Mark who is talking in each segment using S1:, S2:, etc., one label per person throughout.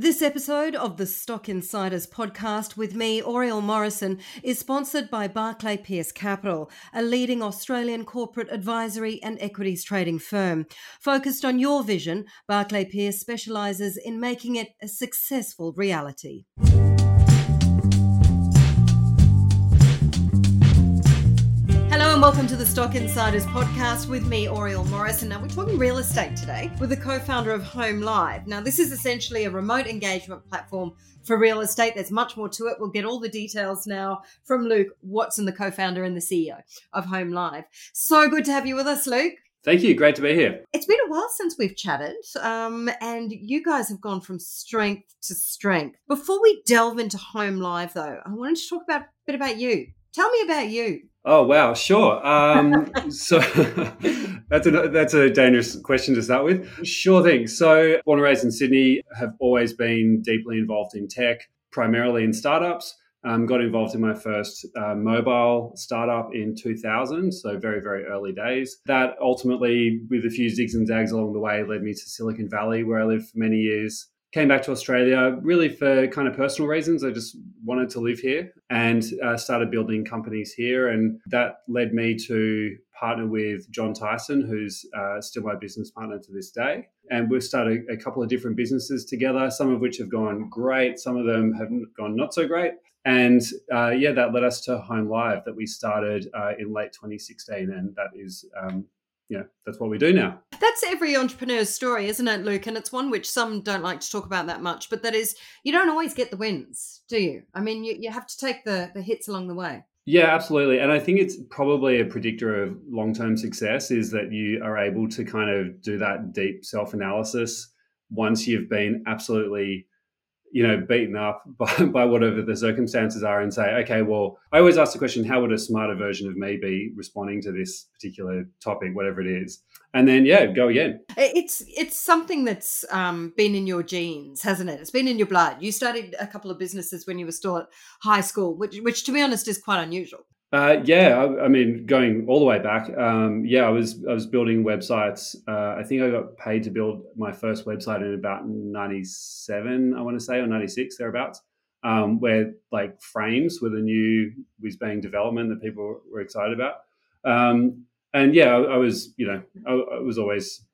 S1: This episode of the Stock Insiders podcast with me, Oriel Morrison, is sponsored by Barclay Pearce Capital, a leading Australian corporate advisory and equities trading firm. Focused on your vision, Barclay Pearce specialises in making it a successful reality. Welcome to the Stock Insiders podcast with me, Oriel Morrison. Now, we're talking real estate today with the co founder of Home Live. Now, this is essentially a remote engagement platform for real estate. There's much more to it. We'll get all the details now from Luke Watson, the co founder and the CEO of Home Live. So good to have you with us, Luke.
S2: Thank you. Great to be here.
S1: It's been a while since we've chatted, um, and you guys have gone from strength to strength. Before we delve into Home Live, though, I wanted to talk about a bit about you. Tell me about you.
S2: Oh wow, sure. Um, so that's a that's a dangerous question to start with. Sure thing. So born and raised in Sydney, have always been deeply involved in tech, primarily in startups. Um, got involved in my first uh, mobile startup in 2000, so very, very early days. That ultimately, with a few zigs and zags along the way, led me to Silicon Valley, where I lived for many years came back to Australia really for kind of personal reasons. I just wanted to live here and uh, started building companies here. And that led me to partner with John Tyson, who's uh, still my business partner to this day. And we've started a couple of different businesses together, some of which have gone great, some of them have gone not so great. And uh, yeah, that led us to Home Live that we started uh, in late 2016. And that is um, know, that's what we do now.
S1: That's every entrepreneur's story, isn't it, Luke? And it's one which some don't like to talk about that much, but that is, you don't always get the wins, do you? I mean, you, you have to take the, the hits along the way.
S2: Yeah, absolutely. And I think it's probably a predictor of long term success is that you are able to kind of do that deep self analysis once you've been absolutely you know, beaten up by, by whatever the circumstances are and say, okay, well, I always ask the question, how would a smarter version of me be responding to this particular topic, whatever it is? And then, yeah, go again.
S1: It's it's something that's um, been in your genes, hasn't it? It's been in your blood. You started a couple of businesses when you were still at high school, which, which to be honest, is quite unusual.
S2: Uh, yeah, I, I, mean, going all the way back, um, yeah, I was I was building websites. Uh, I think I got paid to build my first website in about '97, I want to say, or '96 thereabouts, um, where like frames were the new whiz bang development that people were excited about. Um, and yeah, I, I, was, you know, I, I was always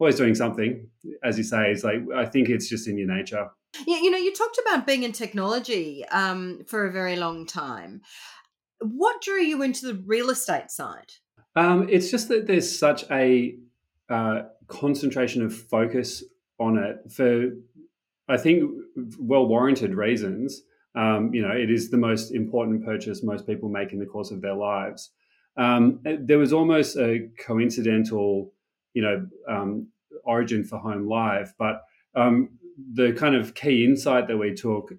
S2: always doing something. As you say, it's like I think it's just in your nature.
S1: Yeah, you know, you talked about being in technology um, for a very long time. What drew you into the real estate side?
S2: Um, it's just that there's such a uh, concentration of focus on it for, I think, well warranted reasons. Um, you know, it is the most important purchase most people make in the course of their lives. Um, there was almost a coincidental, you know, um, origin for Home Live, but um, the kind of key insight that we took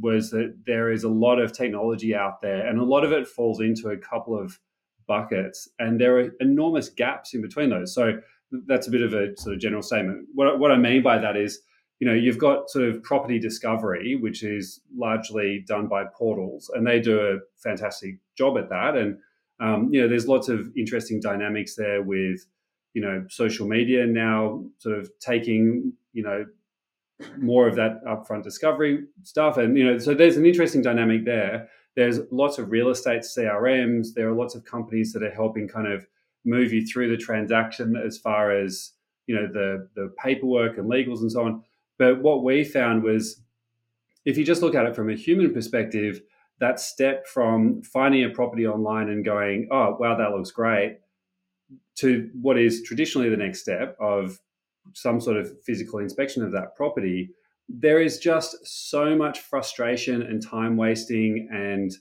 S2: was that there is a lot of technology out there, and a lot of it falls into a couple of buckets, and there are enormous gaps in between those. So that's a bit of a sort of general statement. What, what I mean by that is, you know, you've got sort of property discovery, which is largely done by portals, and they do a fantastic job at that. And um, you know, there's lots of interesting dynamics there with, you know, social media now sort of taking, you know, more of that upfront discovery stuff. And, you know, so there's an interesting dynamic there. There's lots of real estate CRMs. There are lots of companies that are helping kind of move you through the transaction as far as, you know, the, the paperwork and legals and so on. But what we found was if you just look at it from a human perspective, that step from finding a property online and going, oh, wow, that looks great, to what is traditionally the next step of some sort of physical inspection of that property, there is just so much frustration and time wasting and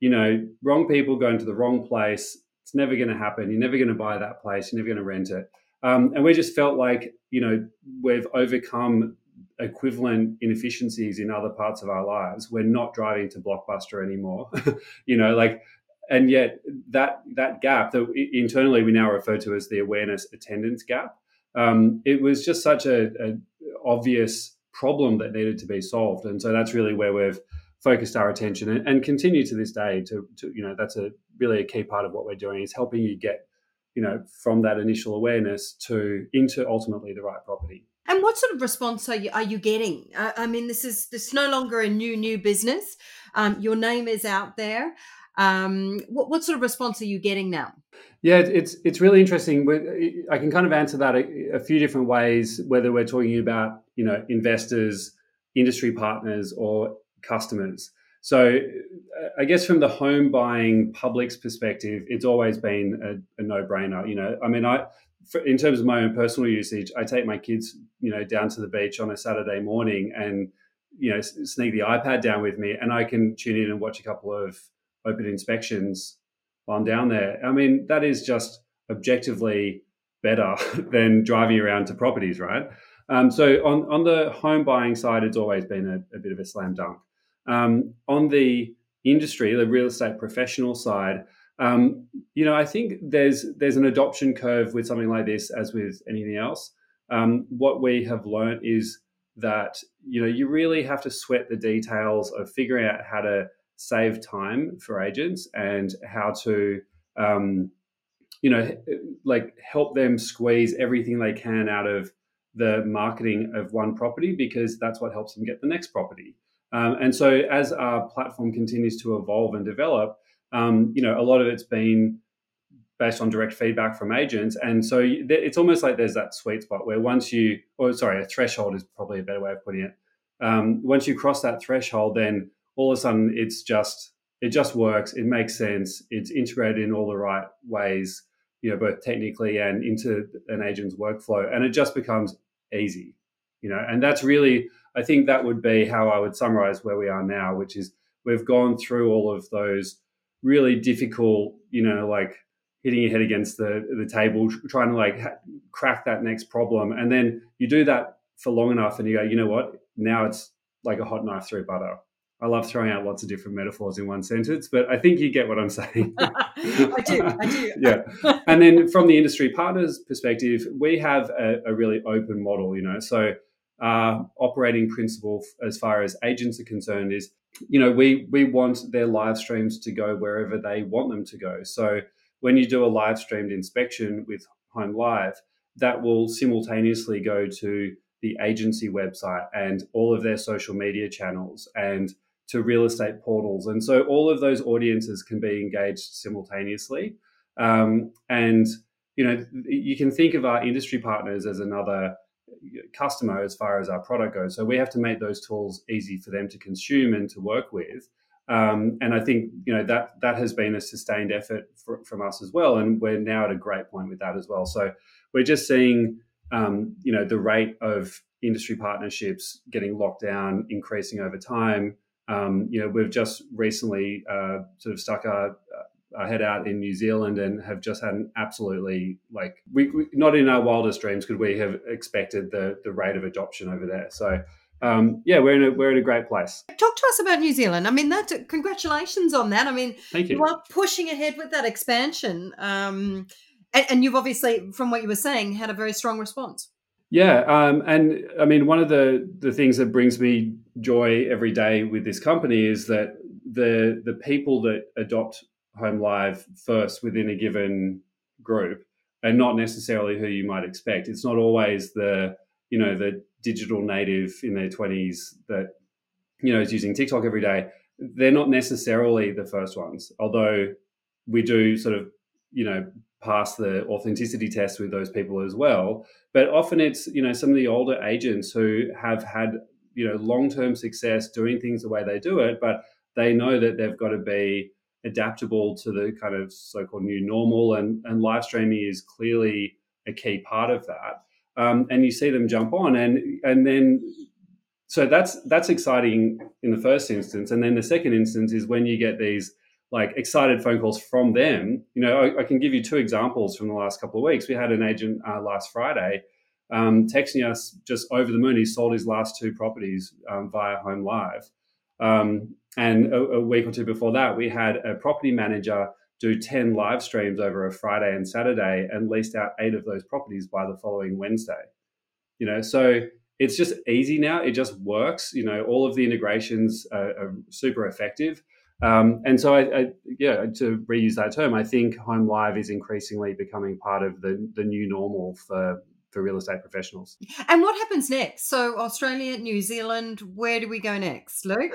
S2: you know wrong people going to the wrong place. It's never going to happen. You're never going to buy that place. You're never going to rent it. Um, and we just felt like you know we've overcome equivalent inefficiencies in other parts of our lives. We're not driving to blockbuster anymore you know like and yet that that gap that internally we now refer to as the awareness attendance gap um, it was just such a, a, obvious problem that needed to be solved. And so that's really where we've focused our attention and, and continue to this day to, to, you know, that's a really a key part of what we're doing is helping you get, you know, from that initial awareness to into ultimately the right property.
S1: And what sort of response are you are you getting? Uh, I mean, this is this is no longer a new new business. Um, your name is out there. Um, what, what sort of response are you getting now?
S2: Yeah, it's it's really interesting. I can kind of answer that a, a, few different ways, whether we're talking about you know investors, industry partners, or customers. So, I guess from the home buying public's perspective, it's always been a, a no brainer. You know, I mean, I in terms of my own personal usage, I take my kids, you know, down to the beach on a Saturday morning and you know sneak the iPad down with me, and I can tune in and watch a couple of open inspections while I'm down there. I mean, that is just objectively better than driving around to properties, right? Um, so on, on the home buying side, it's always been a, a bit of a slam dunk. Um, on the industry, the real estate professional side, um, you know, I think there's there's an adoption curve with something like this, as with anything else. Um, what we have learned is that you know you really have to sweat the details of figuring out how to save time for agents and how to um, you know like help them squeeze everything they can out of the marketing of one property because that's what helps them get the next property. Um, and so as our platform continues to evolve and develop um, you know a lot of it's been based on direct feedback from agents. And so it's almost like there's that sweet spot where once you or sorry a threshold is probably a better way of putting it. Um, once you cross that threshold then all of a sudden it's just it just works. It makes sense. It's integrated in all the right ways you know both technically and into an agent's workflow and it just becomes easy you know? And that's really i think that would be how i would summarize where we are now which is we've gone through all of those really difficult you know like hitting your head against the the table trying to like crack that next problem and then you do that for long enough and you go you know what? Now it's like a hot knife through butter I love throwing out lots of different metaphors in one sentence, but I think you get what I'm saying.
S1: I do, I do.
S2: yeah. And then from the industry partners perspective, we have a, a really open model, you know. So our operating principle as far as agents are concerned is, you know, we we want their live streams to go wherever they want them to go. So when you do a live streamed inspection with Home Live, that will simultaneously go to the agency website and all of their social media channels and to real estate portals. And so all of those audiences can be engaged simultaneously. Um, and, you know, you can think of our industry partners as another customer as far as our product goes. So we have to make those tools easy for them to consume and to work with. Um, and I think you know that that has been a sustained effort for, from us as well, and we're now at a great point with that as well. So we're just seeing um, you know the rate of industry partnerships getting locked down increasing over time. Um, you know, we've just recently uh, sort of stuck our, our, head out in New Zealand and have just had an absolutely like we, we, not in our wildest dreams could we have expected the the rate of adoption over there. So um, yeah, we're in a we're in a great place.
S1: Talk to us about New Zealand. I mean, that congratulations on that. I mean,
S2: Thank you.
S1: you are pushing ahead with that expansion, um, and, and you've obviously, from what you were saying, had a very strong response.
S2: Yeah, um, and I mean, one of the the things that brings me joy every day with this company is that the the people that adopt Home Live first within a given group are not necessarily who you might expect. It's not always the you know the digital native in their twenties that you know is using TikTok every day. They're not necessarily the first ones, although we do sort of you know pass the authenticity test with those people as well. But often it's you know some of the older agents who have had you know long-term success doing things the way they do it, but they know that they've got to be adaptable to the kind of so-called new normal, and and live streaming is clearly a key part of that. Um, and you see them jump on, and and then so that's that's exciting in the first instance, and then the second instance is when you get these like excited phone calls from them. You know, I, I, can give you two examples from the last couple of weeks. We had an agent uh, last Friday um, texting us just over the moon. He sold his last two properties um, via Home Live. Um, and a, a, week or two before that, we had a property manager do 10 live streams over a Friday and Saturday and leased out eight of those properties by the following Wednesday. You know, so it's just easy now. It just works. You know, all of the integrations are, are super effective. Um, and so, I, I, yeah, to reuse that term, I think home live is increasingly becoming part of the the new normal for for real estate professionals.
S1: And what happens next? So, Australia, New Zealand, where do we go next, Luke?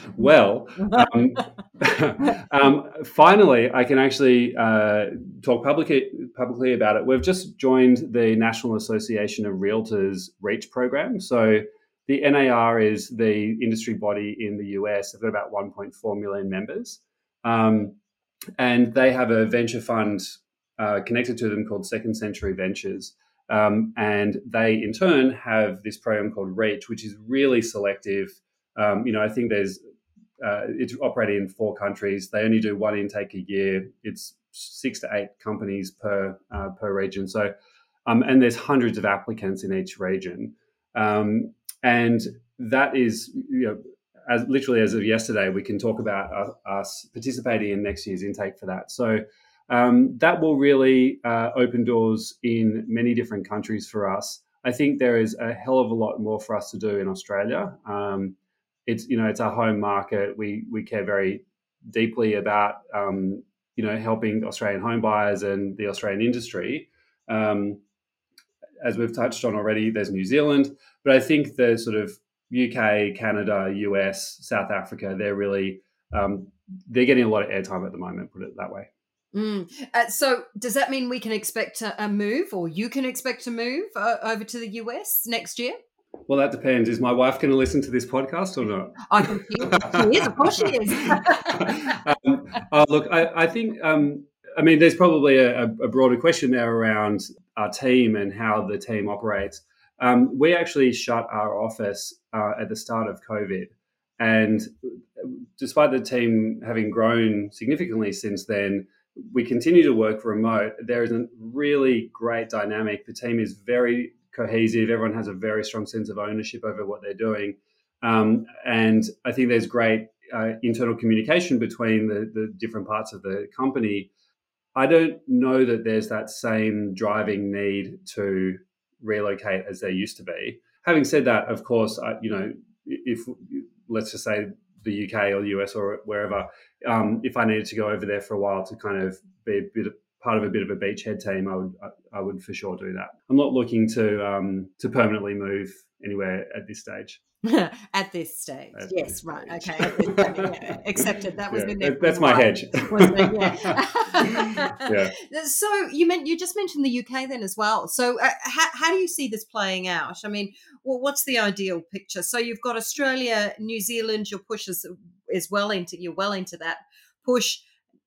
S2: well, um, um, finally, I can actually uh, talk publicly, publicly about it. We've just joined the National Association of Realtors REACH program. So, the NAR is the industry body in the US. They've got about 1.4 million members. Um, and they have a venture fund uh, connected to them called Second Century Ventures. Um, and they, in turn, have this program called Reach, which is really selective. Um, you know, I think there's uh, it's operating in four countries. They only do one intake a year. It's six to eight companies per uh, per region. So, um, and there's hundreds of applicants in each region, um, and that is you know. As literally as of yesterday, we can talk about uh, us participating in next year's intake for that. So, um, that will really uh, open doors in many different countries for us. I think there is a hell of a lot more for us to do in Australia. Um, it's you know it's our home market. We we care very deeply about um, you know helping Australian home buyers and the Australian industry. Um, as we've touched on already, there's New Zealand, but I think the sort of UK, Canada, US, South Africa, they're really um, they're getting a lot of airtime at the moment. Put it that way.
S1: Mm. Uh, so, does that mean we can expect a, a move, or you can expect to move uh, over to the US next year?
S2: Well, that depends. Is my wife going to listen to this podcast or not?
S1: I think she is. Of course, she is.
S2: um, uh, look, I, I think. Um, I mean, there's probably a, a, broader question there around our team and how the team operates. Um, we actually shut our office uh, at the start of COVID, and despite the team having grown significantly since then, we continue to work remote. There is a really great dynamic. The team is very cohesive. Everyone has a very strong sense of ownership over what they're doing. Um, and I think there's great uh, internal communication between the, the different parts of the company. I don't know that there's that same driving need to relocate as there used to be. Having said that, of course, I, you know, if let's just say the UK or the US or wherever, um, if I needed to go over there for a while to kind of be a bit part of a bit of a beachhead team, I would I would for sure do that. I'm not looking to um, to permanently move anywhere at this stage.
S1: at this stage, at yes, this right, stage. okay, yeah, accepted. That was
S2: yeah, that's my hedge.
S1: Yeah. yeah. So you meant you just mentioned the UK then as well. So uh, how, how do you see this playing out? I mean, well, what's the ideal picture? So you've got Australia, New Zealand. Your push is, is well into you're well into that push.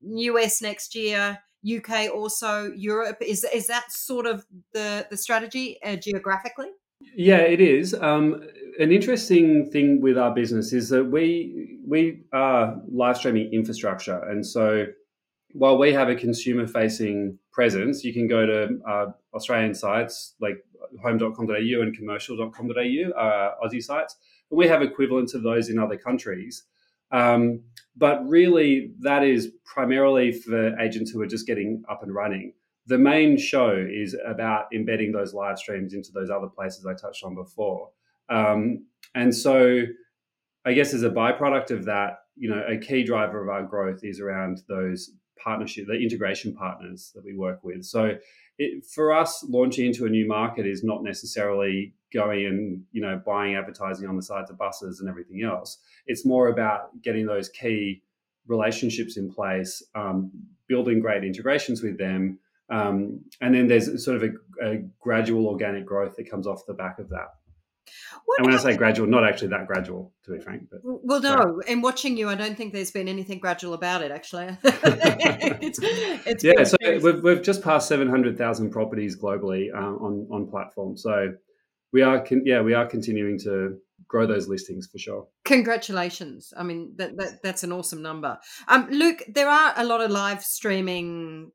S1: US next year. UK also Europe is is that sort of the the strategy uh, geographically?
S2: Yeah, it is. Um, an interesting thing with our business is that we we are live streaming infrastructure, and so while we have a consumer facing presence, you can go to uh, Australian sites like home.com.au and commercial.com.au, uh, Aussie sites, and we have equivalents of those in other countries. Um, but really, that is primarily for agents who are just getting up and running the main show is about embedding those live streams into those other places I touched on before. Um, and so, I guess as a byproduct of that, you know, a key driver of our growth is around those partnership, the integration partners that we work with. So, it, for us, launching into a new market is not necessarily going and you know buying advertising on the sides of buses and everything else. It's more about getting those key relationships in place, um, building great integrations with them, um, and then there's sort of a, a, gradual organic growth that comes off the back of that. What and when I say gradual, not actually that gradual, to be frank. But
S1: well, no. Sorry. In watching you, I don't think there's been anything gradual about it. Actually, it's,
S2: it's yeah. So we've, we've just passed seven hundred thousand properties globally uh, on on platform. So we are, con- yeah, we are continuing to grow those listings for sure.
S1: Congratulations! I mean, that, that that's an awesome number. Um, Luke, there are a lot of live streaming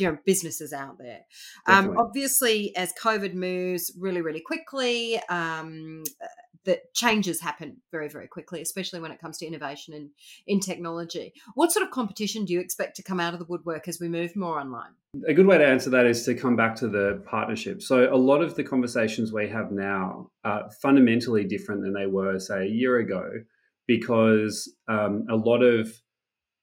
S1: you know businesses out there. Um, obviously as covid moves really really quickly um, that changes happen very very quickly especially when it comes to innovation in in technology. What sort of competition do you expect to come out of the woodwork as we move more online?
S2: A good way to answer that is to come back to the partnership. So a lot of the conversations we have now are fundamentally different than they were say a year ago because um, a lot of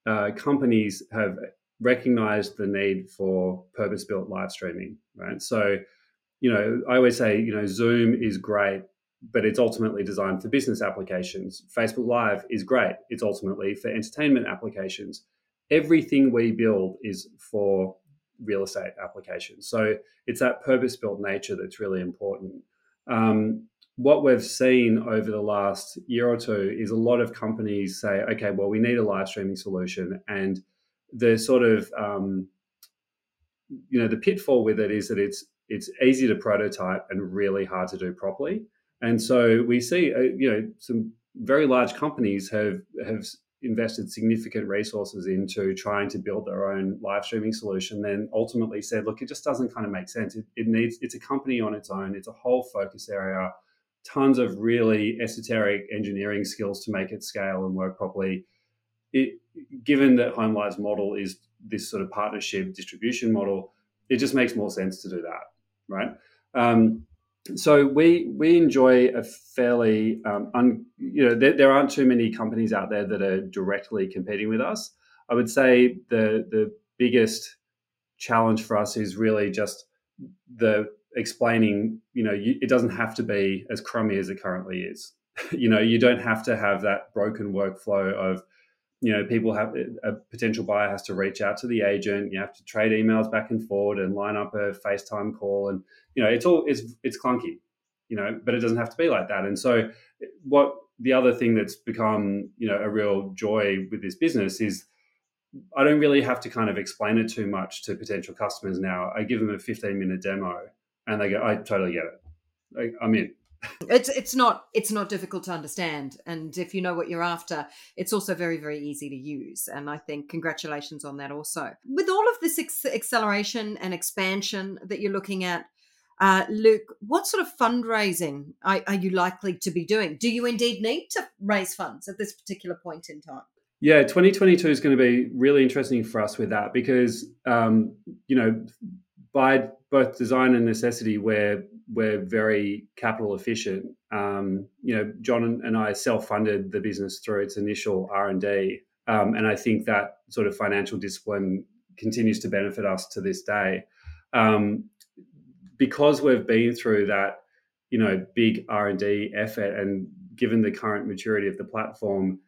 S2: uh, companies have recognized the need for purpose built live streaming right so you know i always say you know zoom is great but it's ultimately designed for business applications. Facebook Live is great. It's ultimately for entertainment applications. Everything we build is for real estate applications. So it's that purpose built nature that's really important. Um, what we've seen over the last year or two is a lot of companies say, okay, well, we need a live streaming solution. And the sort of, um, you know, the pitfall with it is that it's it's easy to prototype and really hard to do properly. And so we see, uh, you know, some very large companies have have invested significant resources into trying to build their own live streaming solution. Then ultimately said, look, it just doesn't kind of make sense. It, it needs it's a company on its own. It's a whole focus area. Tons of really esoteric engineering skills to make it scale and work properly. It, given that HomeLive's model is this sort of partnership distribution model, it just makes more sense to do that, right? Um, so we we enjoy a fairly um, un, you know there, there, aren't too many companies out there that are directly competing with us. I would say the the biggest challenge for us is really just the explaining. You know, you, it doesn't have to be as crummy as it currently is. you know, you don't have to have that broken workflow of you know people have a potential buyer has to reach out to the agent you have to trade emails back and forward and line up a facetime call and you know it's all it's it's clunky you know but it doesn't have to be like that. And so what the other thing that's become you know a real joy with this business is i don't really have to kind of explain it too much to potential customers now. I give them a 15 minute demo and they go i totally get it. I'm in
S1: it's it's not it's not difficult to understand. And if you know what you're after it's also very very easy to use. And i think congratulations on that also. With all of this ex- acceleration and expansion that you're looking at uh, luke what sort of fundraising are, are you likely to be doing? Do you indeed need to raise funds at this particular point in time?
S2: Yeah, 2022 is going to be really interesting for us with that because, um, you know, by both design and necessity, we're we're very capital efficient. Um, you know, John and I self-funded the business through its initial R and D, um, and I think that sort of financial discipline continues to benefit us to this day. Um, because we've been through that, you know, big R and D effort, and given the current maturity of the platform,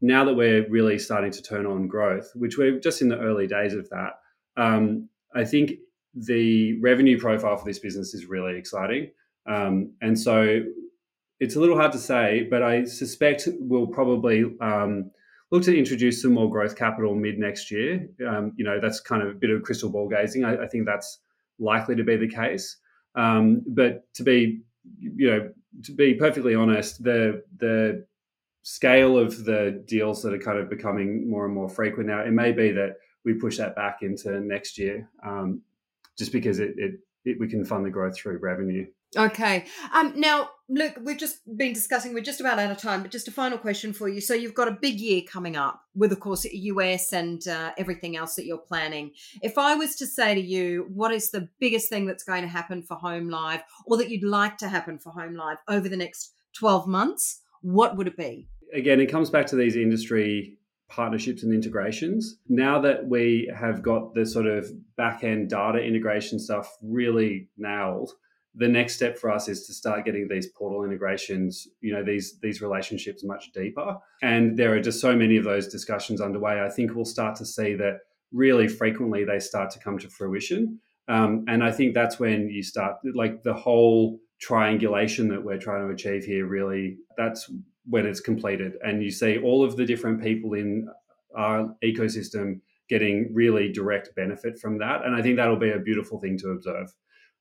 S2: now that we're really starting to turn on growth, which we're just in the early days of that, um, I think the revenue profile for this business is really exciting. Um, and so it's a little hard to say, but I suspect we'll probably um, look to introduce some more growth capital mid next year. Um, you know, that's kind of a bit of crystal ball gazing. I, I think that's likely to be the case. Um, but to be, you know, to be perfectly honest, the the scale of the deals that are kind of becoming more and more frequent now, it may be that we push that back into next year. Um, just because it, it, it we can fund the growth through revenue.
S1: Okay. Um, now, look, we've just been discussing, we're just about out of time, but just a final question for you. So, you've got a big year coming up with, of course, US and uh, everything else that you're planning. If I was to say to you, what is the biggest thing that's going to happen for Home Live or that you'd like to happen for Home Live over the next 12 months, what would it be?
S2: Again, it comes back to these industry partnerships and integrations. Now that we have got the sort of back end data integration stuff really nailed, the next step for us is to start getting these portal integrations, you know, these these relationships much deeper. And there are just so many of those discussions underway. I think we'll start to see that really frequently they start to come to fruition. Um, and I think that's when you start like the whole triangulation that we're trying to achieve here really that's when it's completed. And you see all of the different people in our ecosystem getting really direct benefit from that. And I think that'll be a beautiful thing to observe.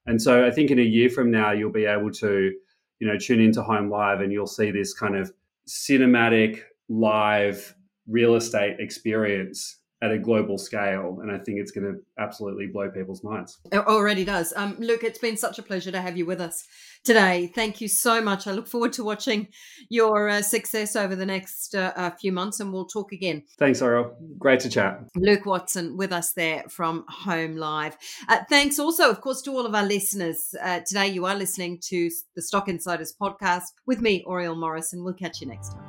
S2: And so I think in a year from now, you'll be able to, you know, tune into Home Live and you'll see this kind of cinematic live real estate experience at a global scale. And I think it's going to absolutely blow people's minds.
S1: It already does. Um, Luke, it's been such a pleasure to have you with us today. Thank you so much. I look forward to watching your uh, success over the next uh, uh, few months, and we'll talk again.
S2: Thanks, Ariel. Great to chat.
S1: Luke Watson with us there from Home Live. Uh, thanks also, of course, to all of our listeners. Uh, today, you are listening to the Stock Insiders podcast with me, Oriel Morrison. We'll catch you next time.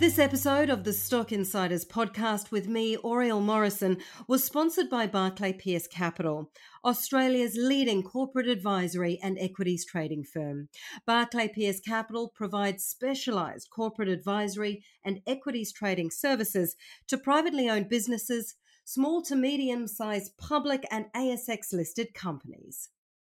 S1: This episode of the Stock Insiders podcast with me, Oriel Morrison, was sponsored by Barclay Pearce Capital, Australia's leading corporate advisory and equities trading firm. Barclay Pearce Capital provides specialised corporate advisory and equities trading services to privately owned businesses, small to medium sized public and ASX listed companies.